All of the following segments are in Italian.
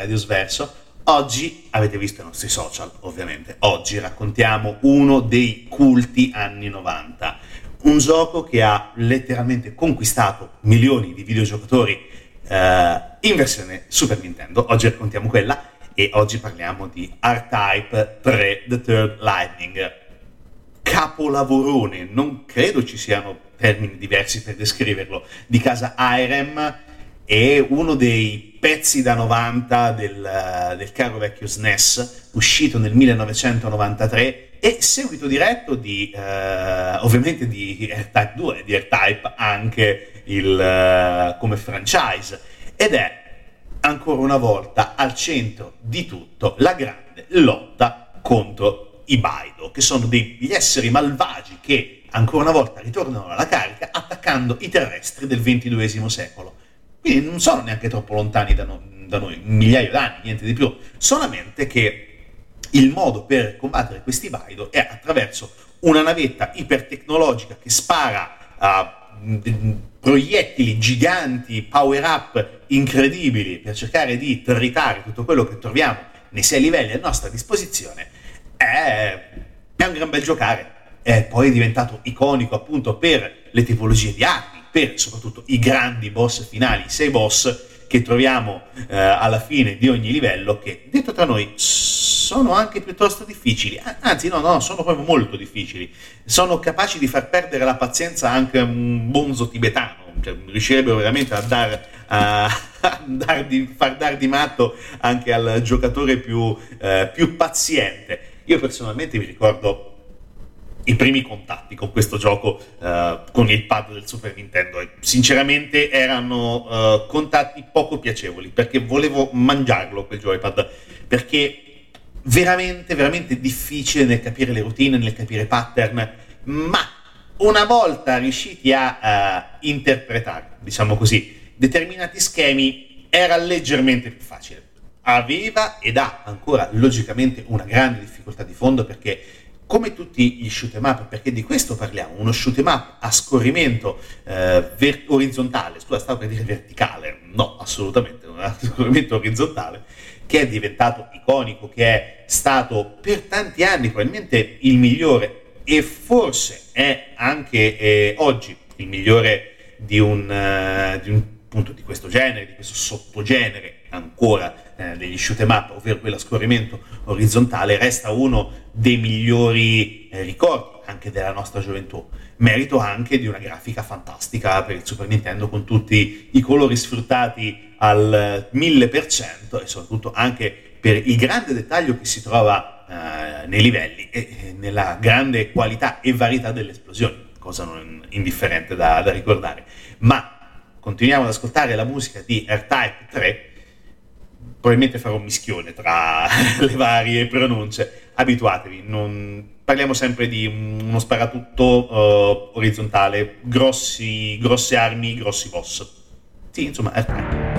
Radio Sverso. Oggi avete visto i nostri social, ovviamente. Oggi raccontiamo uno dei culti anni 90, un gioco che ha letteralmente conquistato milioni di videogiocatori eh, in versione Super Nintendo. Oggi raccontiamo quella e oggi parliamo di R-Type 3 The Third Lightning. Capolavorone, non credo ci siano termini diversi per descriverlo, di casa Irem è uno dei pezzi da 90 del, del caro vecchio SNES, uscito nel 1993 e seguito diretto di, eh, ovviamente di R-Type 2, di R-Type anche il, uh, come franchise, ed è ancora una volta al centro di tutto la grande lotta contro i Baido, che sono degli esseri malvagi che ancora una volta ritornano alla carica attaccando i terrestri del XXII secolo. Quindi non sono neanche troppo lontani da, no, da noi, un migliaio d'anni, niente di più, solamente che il modo per combattere questi Vaido è attraverso una navetta ipertecnologica che spara uh, proiettili giganti, power up incredibili per cercare di tritare tutto quello che troviamo nei sei livelli a nostra disposizione, è, è un gran bel giocare. È poi diventato iconico appunto per le tipologie di armi, per soprattutto i grandi boss finali, i sei boss che troviamo eh, alla fine di ogni livello, che detto tra noi sono anche piuttosto difficili, anzi no, no, sono proprio molto difficili, sono capaci di far perdere la pazienza anche a un bonzo tibetano, cioè, riuscirebbero veramente a, dar, a, a dar di, far dar di matto anche al giocatore più, eh, più paziente. Io personalmente mi ricordo i primi contatti con questo gioco uh, con il pad del Super Nintendo e sinceramente erano uh, contatti poco piacevoli perché volevo mangiarlo quel joypad perché veramente veramente difficile nel capire le routine nel capire pattern ma una volta riusciti a uh, interpretare, diciamo così, determinati schemi, era leggermente più facile. Aveva ed ha ancora logicamente una grande difficoltà di fondo perché come tutti gli shoot em up, perché di questo parliamo, uno shoot em up a scorrimento eh, ver- orizzontale, scusa, stavo per dire verticale, no, assolutamente, non è a scorrimento orizzontale, che è diventato iconico, che è stato per tanti anni probabilmente il migliore e forse è anche eh, oggi il migliore di un, uh, di un punto di questo genere, di questo sottogenere ancora eh, degli shoot em up, ovvero quello a scorrimento orizzontale, resta uno dei migliori eh, ricordi anche della nostra gioventù. Merito anche di una grafica fantastica per il Super Nintendo con tutti i colori sfruttati al 1000% e soprattutto anche per il grande dettaglio che si trova eh, nei livelli e nella grande qualità e varietà delle esplosioni, cosa non indifferente da, da ricordare. Ma continuiamo ad ascoltare la musica di R-Type 3 probabilmente farò un mischione tra le varie pronunce. Abituatevi, non... parliamo sempre di uno sparatutto uh, orizzontale, grossi, grosse armi, grossi boss. Sì, insomma, è...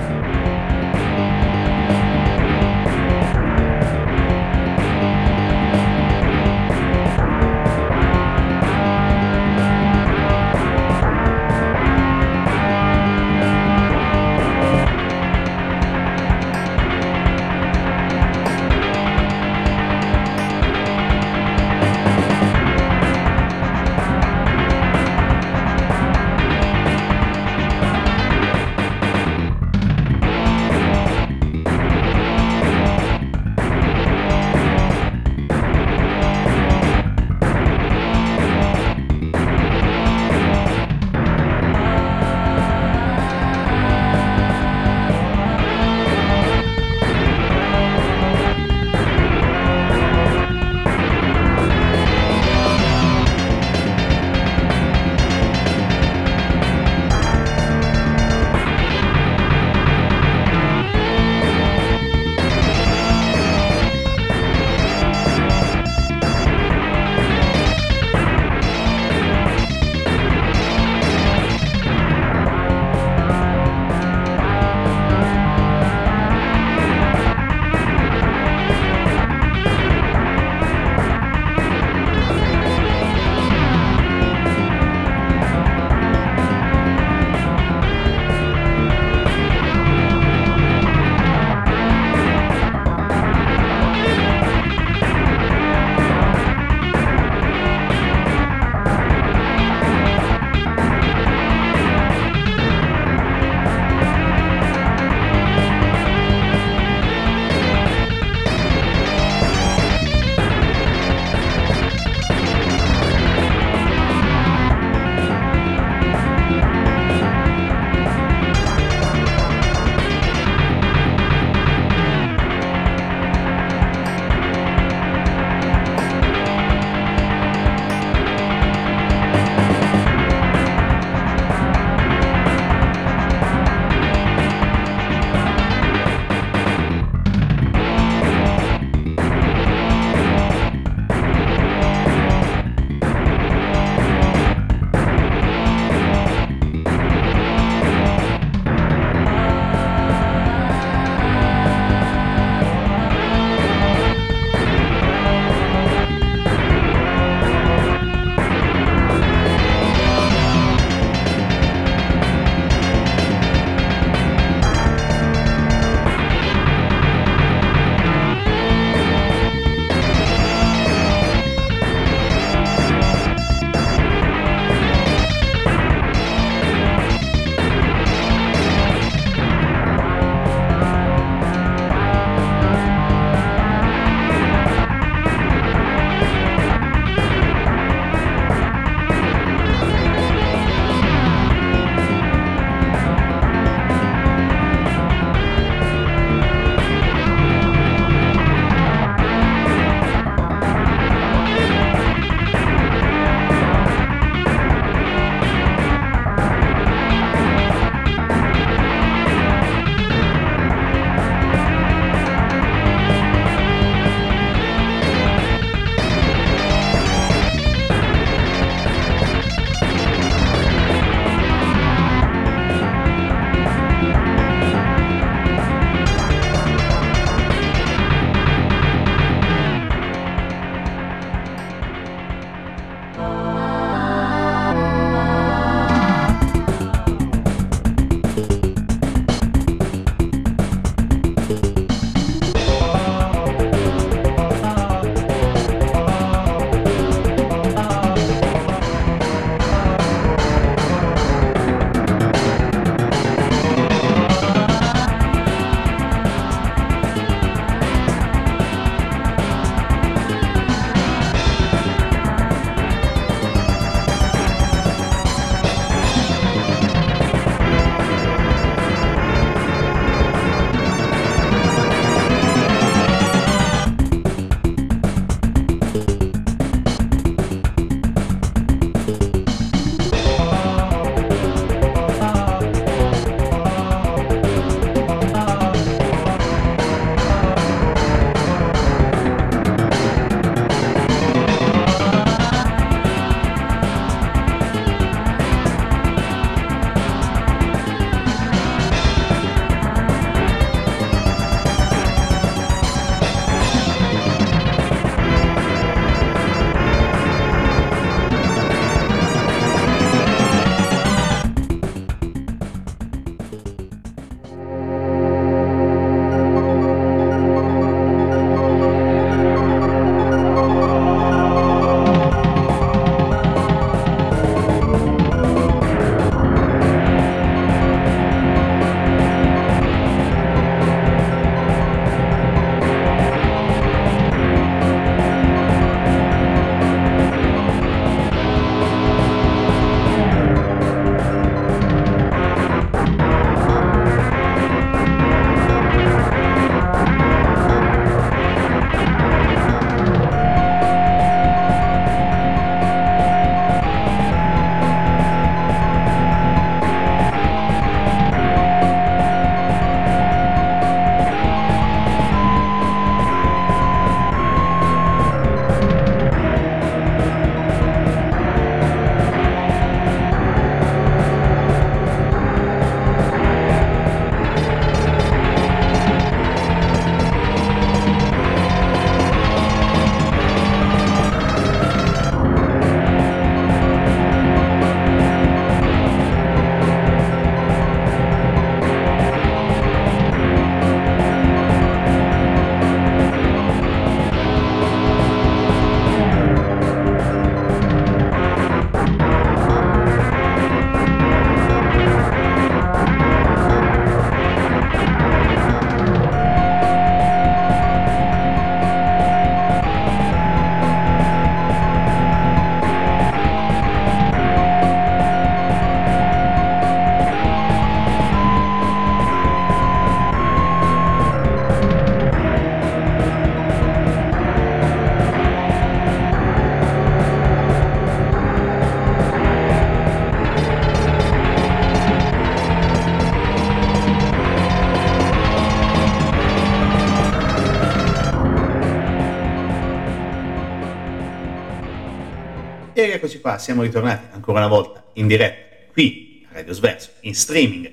eccoci qua, siamo ritornati ancora una volta in diretta qui a Radio Sverso, in streaming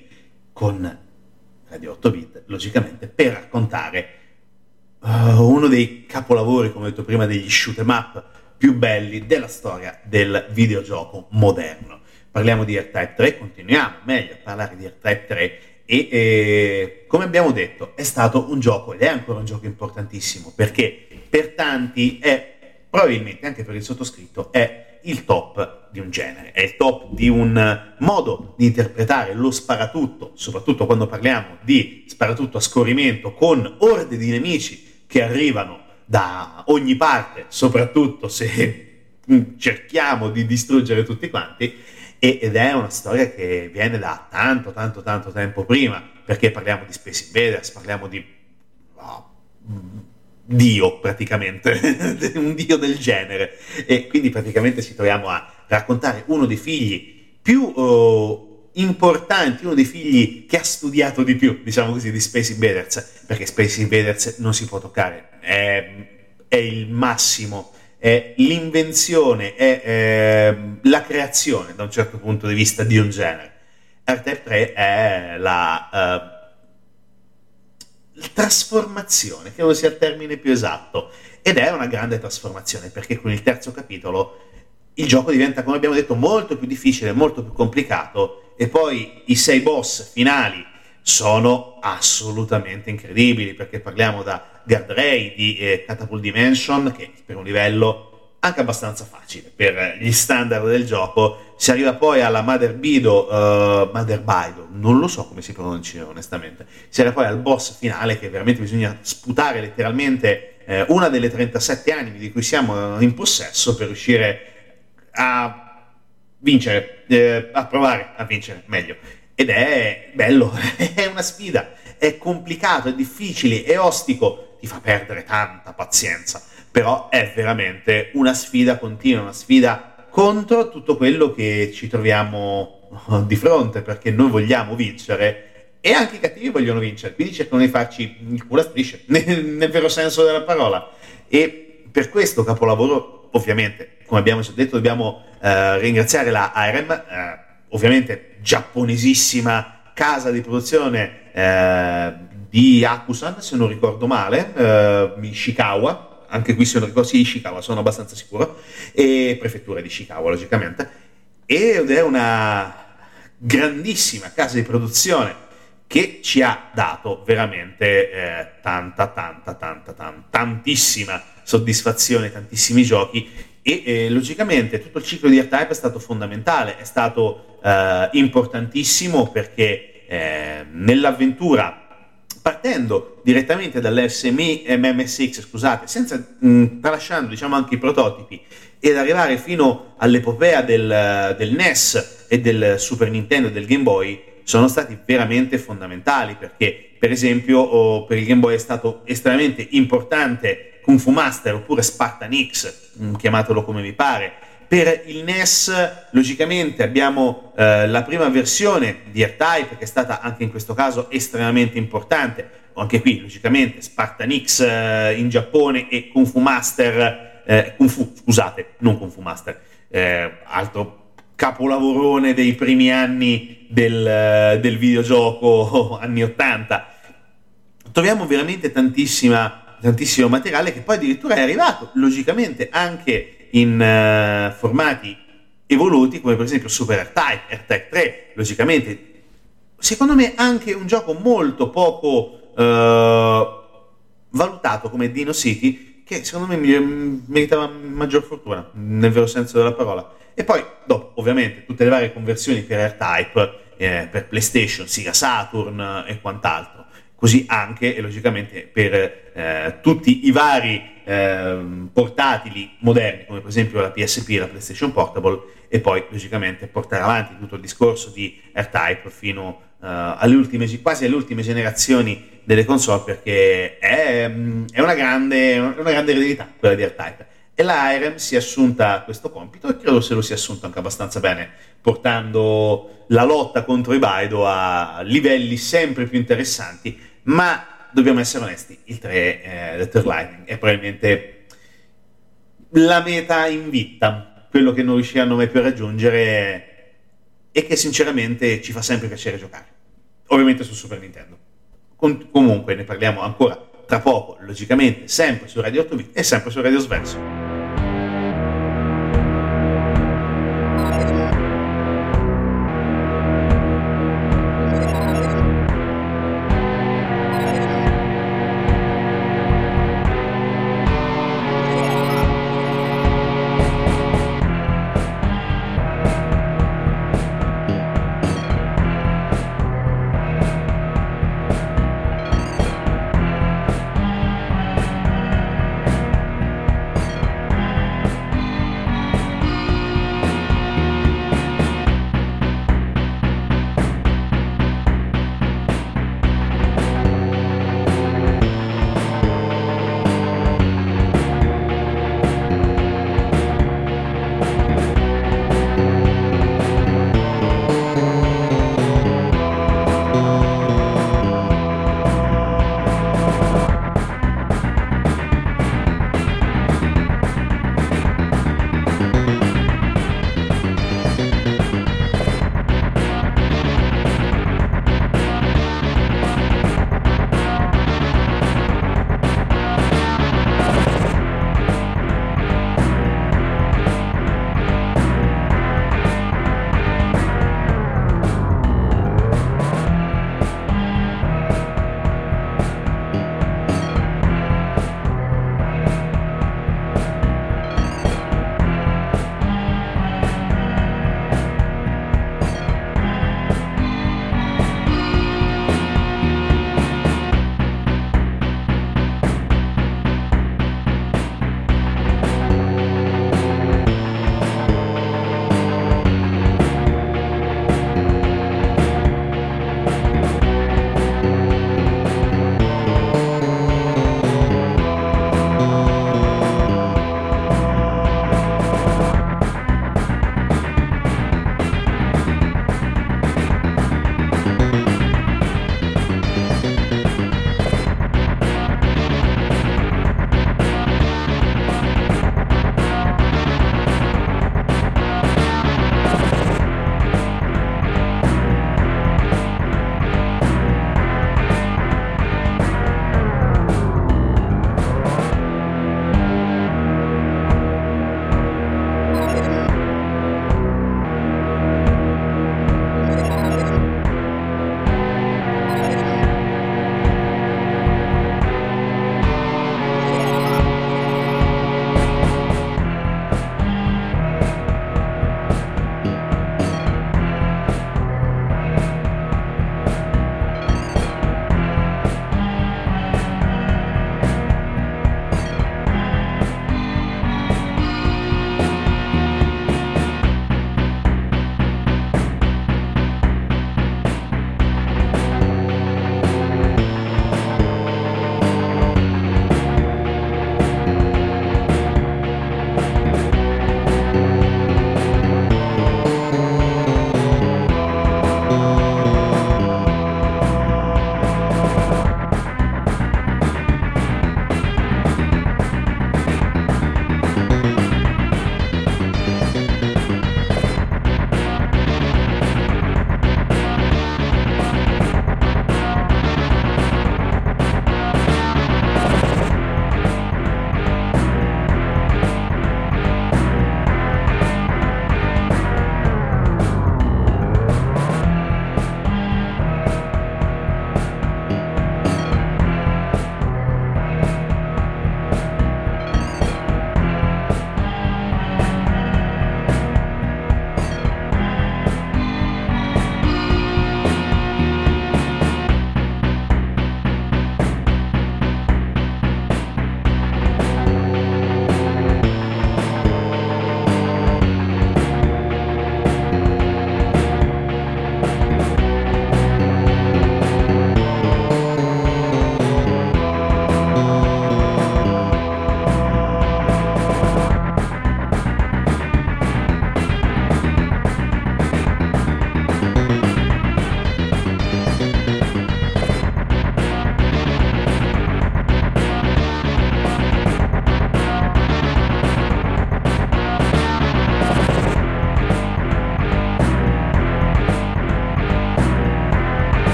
con Radio 8 Bit, logicamente per raccontare uh, uno dei capolavori, come ho detto prima, degli shoot em up più belli della storia del videogioco moderno. Parliamo di R-Type 3, continuiamo meglio a parlare di R-Type 3 e eh, come abbiamo detto è stato un gioco ed è ancora un gioco importantissimo perché per tanti è probabilmente anche per il sottoscritto è il top di un genere, è il top di un modo di interpretare lo sparatutto, soprattutto quando parliamo di sparatutto a scorrimento con orde di nemici che arrivano da ogni parte, soprattutto se cerchiamo di distruggere tutti quanti ed è una storia che viene da tanto, tanto, tanto tempo prima, perché parliamo di Space Invaders, parliamo di oh, Dio praticamente, un Dio del genere, e quindi praticamente ci troviamo a raccontare uno dei figli più oh, importanti, uno dei figli che ha studiato di più, diciamo così, di Space Invaders, perché Space Invaders non si può toccare, è, è il massimo è l'invenzione, è eh, la creazione da un certo punto di vista di un genere. R-Type 3 è la uh, trasformazione, credo sia il termine più esatto, ed è una grande trasformazione perché con il terzo capitolo il gioco diventa, come abbiamo detto, molto più difficile, molto più complicato e poi i sei boss finali sono assolutamente incredibili perché parliamo da Guard di eh, Catapult Dimension che per un livello anche abbastanza facile per gli standard del gioco. Si arriva poi alla Mother Bido uh, Mother Bido non lo so come si pronuncia onestamente. Si arriva poi al boss finale che veramente bisogna sputare letteralmente eh, una delle 37 anime di cui siamo in possesso per riuscire a vincere eh, a provare a vincere meglio. Ed è bello, è una sfida, è complicato, è difficile, è ostico, ti fa perdere tanta pazienza, però è veramente una sfida continua, una sfida contro tutto quello che ci troviamo di fronte, perché noi vogliamo vincere e anche i cattivi vogliono vincere, quindi cercano di farci il culo a strisce, nel, nel vero senso della parola. E per questo capolavoro, ovviamente, come abbiamo già detto, dobbiamo eh, ringraziare la ARM, eh, ovviamente giapponesissima casa di produzione eh, di Akusan, se non ricordo male, eh, Ishikawa, anche qui se non ricordo, sì, Ishikawa, sono abbastanza sicuro, e prefettura di Ishikawa, logicamente, ed è una grandissima casa di produzione che ci ha dato veramente eh, tanta, tanta, tanta, tanta, tantissima soddisfazione, tantissimi giochi. E eh, logicamente tutto il ciclo di R-Type è stato fondamentale, è stato eh, importantissimo perché eh, nell'avventura partendo direttamente dall'SMI MMSX, scusate, senza mh, tralasciando diciamo anche i prototipi ed arrivare fino all'epopea del, del NES e del Super Nintendo e del Game Boy sono stati veramente fondamentali perché per esempio oh, per il Game Boy è stato estremamente importante Kung Fu Master oppure Spartan X, chiamatelo come vi pare, per il NES, logicamente, abbiamo eh, la prima versione di R-Type, che è stata anche in questo caso estremamente importante. Anche qui, logicamente, Spartan X eh, in Giappone e Kung Fu Master, eh, Kung Fu, scusate, non Kung Fu Master, eh, altro capolavorone dei primi anni del, del videogioco anni 80. Troviamo veramente tantissimo materiale che poi addirittura è arrivato, logicamente, anche in uh, formati evoluti come per esempio Super R-Type, R-Type 3, logicamente. Secondo me anche un gioco molto poco uh, valutato come Dino City, che secondo me meritava maggior fortuna, nel vero senso della parola. E poi, dopo, ovviamente, tutte le varie conversioni per R-Type, eh, per PlayStation, Sega Saturn e quant'altro. Così anche, e logicamente, per eh, tutti i vari ehm, portatili moderni, come per esempio la PSP e la PlayStation Portable, e poi logicamente portare avanti tutto il discorso di R-Type fino uh, alle ultime, quasi alle ultime generazioni delle console, perché è, mm, è una, grande, una grande eredità quella di R-Type. E la IREM si è assunta questo compito e credo se lo sia assunto anche abbastanza bene, portando la lotta contro i Baido a livelli sempre più interessanti, ma dobbiamo essere onesti, il 3 eh, Death Lightning è probabilmente la meta in vita quello che non riusciranno mai più a raggiungere e che sinceramente ci fa sempre piacere giocare. Ovviamente su Super Nintendo. Con- comunque ne parliamo ancora tra poco, logicamente, sempre su Radio 8 bit e sempre su Radio Sverso.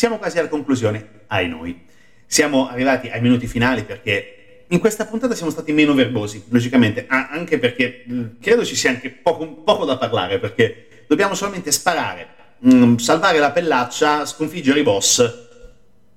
Siamo quasi alla conclusione, ai noi. Siamo arrivati ai minuti finali perché in questa puntata siamo stati meno verbosi, logicamente, anche perché mh, credo ci sia anche poco, poco, da parlare, perché dobbiamo solamente sparare, mh, salvare la pellaccia, sconfiggere i boss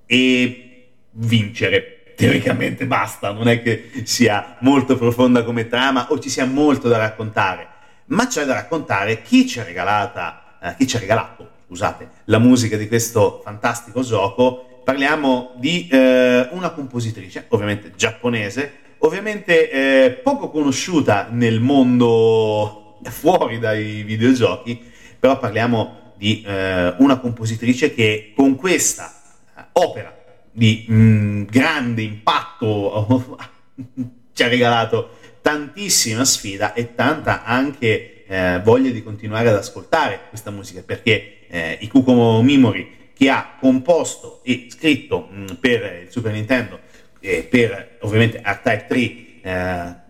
e vincere teoricamente basta, non è che sia molto profonda come trama o ci sia molto da raccontare, ma c'è da raccontare chi ci ha regalata, eh, chi ci ha regalato, scusate, la musica di questo fantastico gioco. Parliamo di eh, una compositrice, ovviamente giapponese, ovviamente eh, poco conosciuta nel mondo fuori dai videogiochi, però parliamo di eh, una compositrice che con questa opera di mh, mm, grande impatto ci ha regalato tantissima sfida e tanta anche eh, voglia di continuare ad ascoltare questa musica perché eh, Ikuko Mimori che ha composto e scritto mh, mm, per il Super Nintendo e per ovviamente R-Type 3 eh,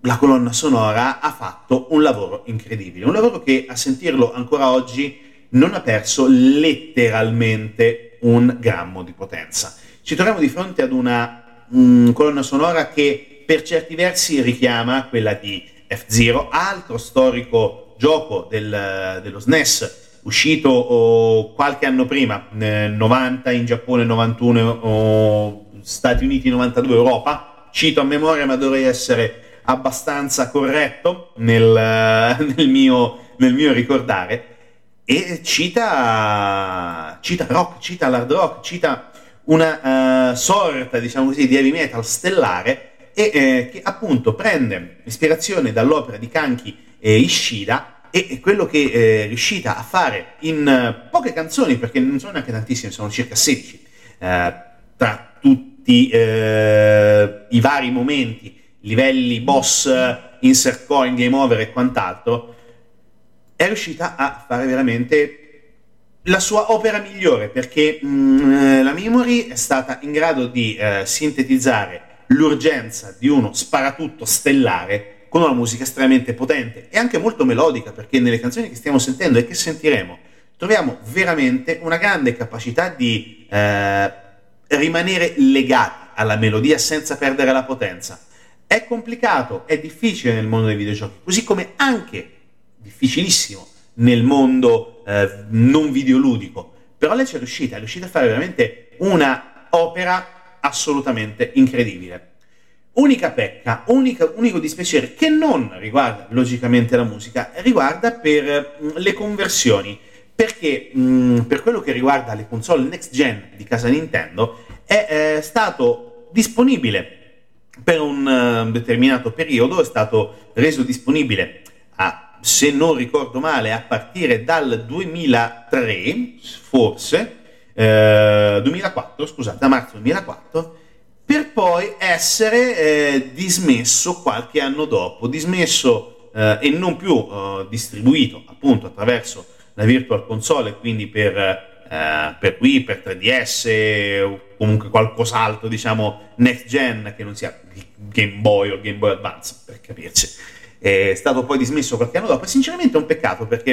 la colonna sonora ha fatto un lavoro incredibile, un lavoro che a sentirlo ancora oggi non ha perso letteralmente un grammo di potenza. Ci troviamo di fronte ad una mh, mm, colonna sonora che per certi versi richiama quella di F-Zero, altro storico gioco del, dello SNES, uscito oh, qualche anno prima, nel 90 in Giappone, 91 o Stati Uniti, 92 Europa. Cito a memoria, ma dovrei essere abbastanza corretto nel, nel, mio, nel mio ricordare. E cita, cita rock, cita l'hard rock, cita una uh, sorta, diciamo così, di heavy metal stellare e eh, che appunto prende ispirazione dall'opera di Kanki e Ishida e quello che è riuscita a fare in uh, poche canzoni, perché non sono neanche tantissime, sono circa 16, uh, eh, tra tutti i vari momenti, livelli, boss, insert coin, game over e quant'altro, è riuscita a fare veramente la sua opera migliore perché mh, mm, la Memory è stata in grado di eh, sintetizzare l'urgenza di uno sparatutto stellare con una musica estremamente potente e anche molto melodica perché nelle canzoni che stiamo sentendo e che sentiremo troviamo veramente una grande capacità di eh, rimanere legati alla melodia senza perdere la potenza. È complicato, è difficile nel mondo dei videogiochi, così come anche difficilissimo nel mondo eh, non videoludico, però lei ci è riuscita, è riuscita a fare veramente una opera assolutamente incredibile. Unica pecca, unica, unico dispiacere che non riguarda logicamente la musica, riguarda per mm, le conversioni, perché mh, mm, per quello che riguarda le console next gen di casa Nintendo è eh, stato disponibile per un uh, determinato periodo, è stato reso disponibile a se non ricordo male, a partire dal 2003, forse, eh, 2004, scusate, a marzo 2004, per poi essere eh, dismesso qualche anno dopo, dismesso eh, e non più eh, distribuito appunto attraverso la Virtual Console, quindi per, eh, per Wii, per 3DS o comunque qualcos'altro, diciamo, next gen che non sia Game Boy o Game Boy Advance, per capirci. È stato poi dismesso qualche anno dopo. E sinceramente è un peccato perché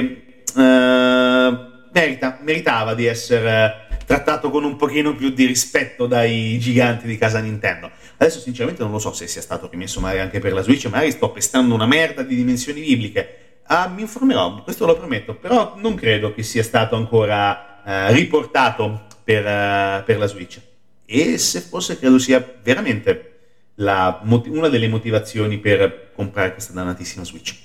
eh, merita, meritava di essere trattato con un pochino più di rispetto dai giganti di casa Nintendo. Adesso sinceramente non lo so se sia stato rimesso magari anche per la Switch, magari sto pestando una merda di dimensioni bibliche. Ah, mi informerò, questo lo prometto, però non credo che sia stato ancora eh, riportato per, uh, per la Switch. E se fosse credo sia veramente la, una delle motivazioni per comprare questa dannatissima Switch.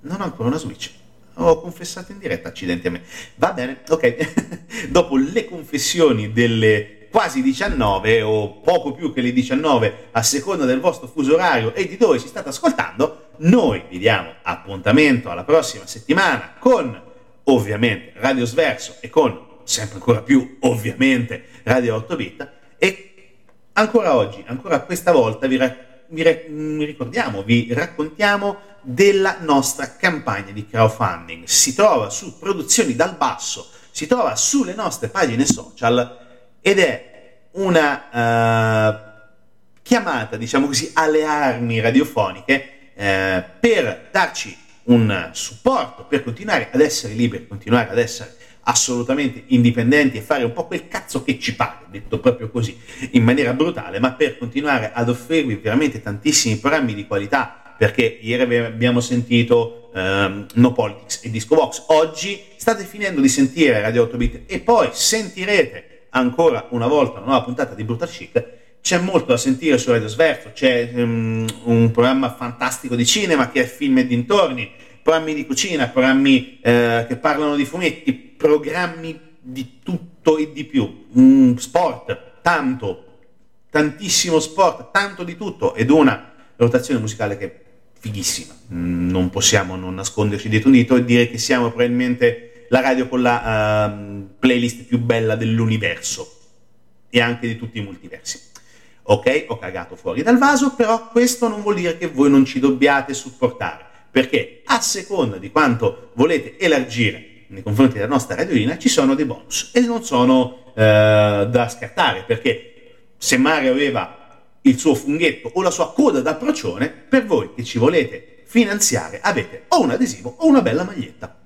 Non ho ancora una Switch. Ho confessato in diretta, accidenti a me. Va bene, ok. Dopo le confessioni delle quasi 19 o poco più che le 19 a seconda del vostro fuso orario e di dove ci state ascoltando, noi vi diamo appuntamento alla prossima settimana con ovviamente Radio Sverso e con sempre ancora più ovviamente Radio 8 bit e ancora oggi, ancora questa volta vi, ra- vi, ra- vi ricordiamo, vi raccontiamo della nostra campagna di crowdfunding. Si trova su Produzioni dal Basso, si trova sulle nostre pagine social ed è una uh, chiamata, diciamo così, alle armi radiofoniche uh, per darci un supporto, per continuare ad essere liberi, continuare ad essere assolutamente indipendenti e fare un po' quel cazzo che ci pare, detto proprio così, in maniera brutale, ma per continuare ad offrirvi veramente tantissimi programmi di qualità, perché ieri abbiamo sentito um, No Politics e Disco Box, oggi state finendo di sentire Radio 8 Bit e poi sentirete ancora una volta una nuova puntata di Brutal Chic, c'è molto da sentire su Radio Sverso, c'è um, un programma fantastico di cinema che è Film e dintorni, programmi di cucina, programmi eh, che parlano di fumetti, programmi di tutto e di più, mm, sport, tanto, tantissimo sport, tanto di tutto ed una rotazione musicale che fighissima. Non possiamo non nasconderci dietro un dito e dire che siamo probabilmente la radio con la uh, playlist più bella dell'universo e anche di tutti i multiversi. Ok, ho cagato fuori dal vaso, però questo non vuol dire che voi non ci dobbiate supportare perché a seconda di quanto volete elargire nei confronti della nostra radiolina ci sono dei bonus e non sono eh, da scartare perché se Mario aveva il suo funghetto o la sua coda da procione, per voi che ci volete finanziare avete o un adesivo o una bella maglietta.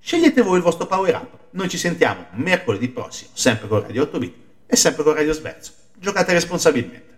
Scegliete voi il vostro power up. Noi ci sentiamo mercoledì prossimo, sempre con Radio 8 bit e sempre con Radio Sverso. Giocate responsabilmente.